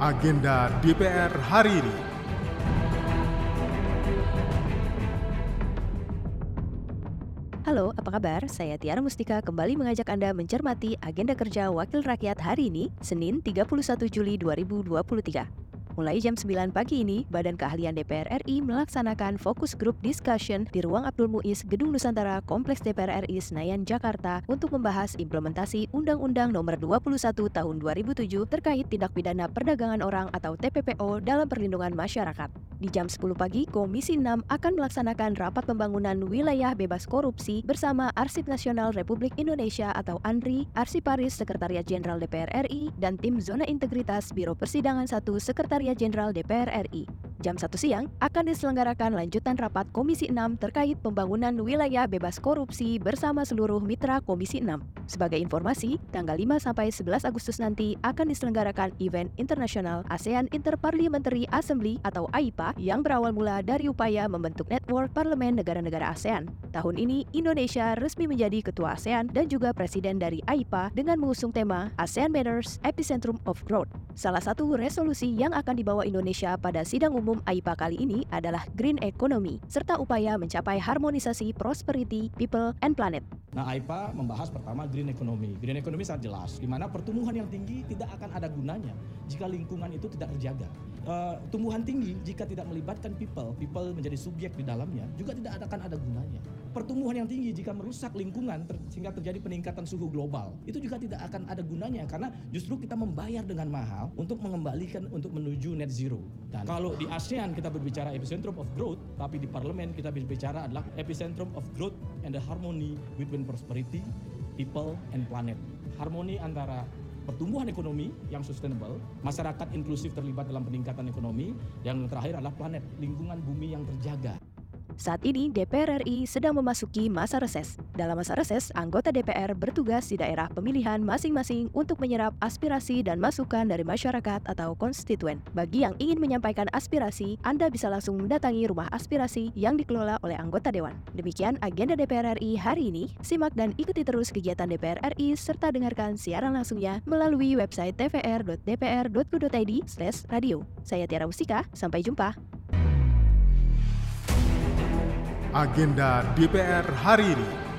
agenda DPR hari ini. Halo, apa kabar? Saya Tiara Mustika kembali mengajak Anda mencermati agenda kerja Wakil Rakyat hari ini, Senin 31 Juli 2023. Mulai jam 9 pagi ini, Badan Keahlian DPR RI melaksanakan fokus group discussion di ruang Abdul Muiz, Gedung Nusantara, Kompleks DPR RI Senayan, Jakarta untuk membahas implementasi Undang-Undang Nomor 21 Tahun 2007 terkait tindak pidana perdagangan orang atau TPPO dalam perlindungan masyarakat. Di jam 10 pagi, Komisi 6 akan melaksanakan rapat pembangunan wilayah bebas korupsi bersama Arsip Nasional Republik Indonesia atau ANRI, Arsiparis Sekretariat Jenderal DPR RI, dan Tim Zona Integritas Biro Persidangan 1 Sekretariat Jenderal DPR RI. Jam 1 siang akan diselenggarakan lanjutan rapat Komisi 6 terkait pembangunan wilayah bebas korupsi bersama seluruh mitra Komisi 6. Sebagai informasi, tanggal 5 sampai 11 Agustus nanti akan diselenggarakan event internasional ASEAN Interparliamentary Assembly atau AIPA yang berawal mula dari upaya membentuk network parlemen negara-negara ASEAN. Tahun ini, Indonesia resmi menjadi ketua ASEAN dan juga presiden dari AIPA dengan mengusung tema ASEAN Matters Epicentrum of Growth. Salah satu resolusi yang akan dibawa Indonesia pada sidang umum umum AIPA kali ini adalah green economy, serta upaya mencapai harmonisasi prosperity, people, and planet. Nah, AIPA membahas pertama green economy. Green economy sangat jelas, di mana pertumbuhan yang tinggi tidak akan ada gunanya jika lingkungan itu tidak terjaga. Uh, tumbuhan tinggi jika tidak melibatkan people, people menjadi subjek di dalamnya, juga tidak akan ada gunanya. Pertumbuhan yang tinggi jika merusak lingkungan ter, sehingga terjadi peningkatan suhu global itu juga tidak akan ada gunanya karena justru kita membayar dengan mahal untuk mengembalikan untuk menuju net zero. Dan kalau di ASEAN kita berbicara epicentrum of growth tapi di parlemen kita berbicara adalah epicentrum of growth and the harmony between prosperity people and planet. Harmoni antara pertumbuhan ekonomi yang sustainable, masyarakat inklusif terlibat dalam peningkatan ekonomi, yang terakhir adalah planet, lingkungan bumi yang terjaga. Saat ini DPR RI sedang memasuki masa reses. Dalam masa reses, anggota DPR bertugas di daerah pemilihan masing-masing untuk menyerap aspirasi dan masukan dari masyarakat atau konstituen. Bagi yang ingin menyampaikan aspirasi, Anda bisa langsung mendatangi rumah aspirasi yang dikelola oleh anggota dewan. Demikian agenda DPR RI hari ini. Simak dan ikuti terus kegiatan DPR RI serta dengarkan siaran langsungnya melalui website tvr.dpr.go.id/radio. Saya Tiara Mustika, sampai jumpa. Agenda DPR hari ini.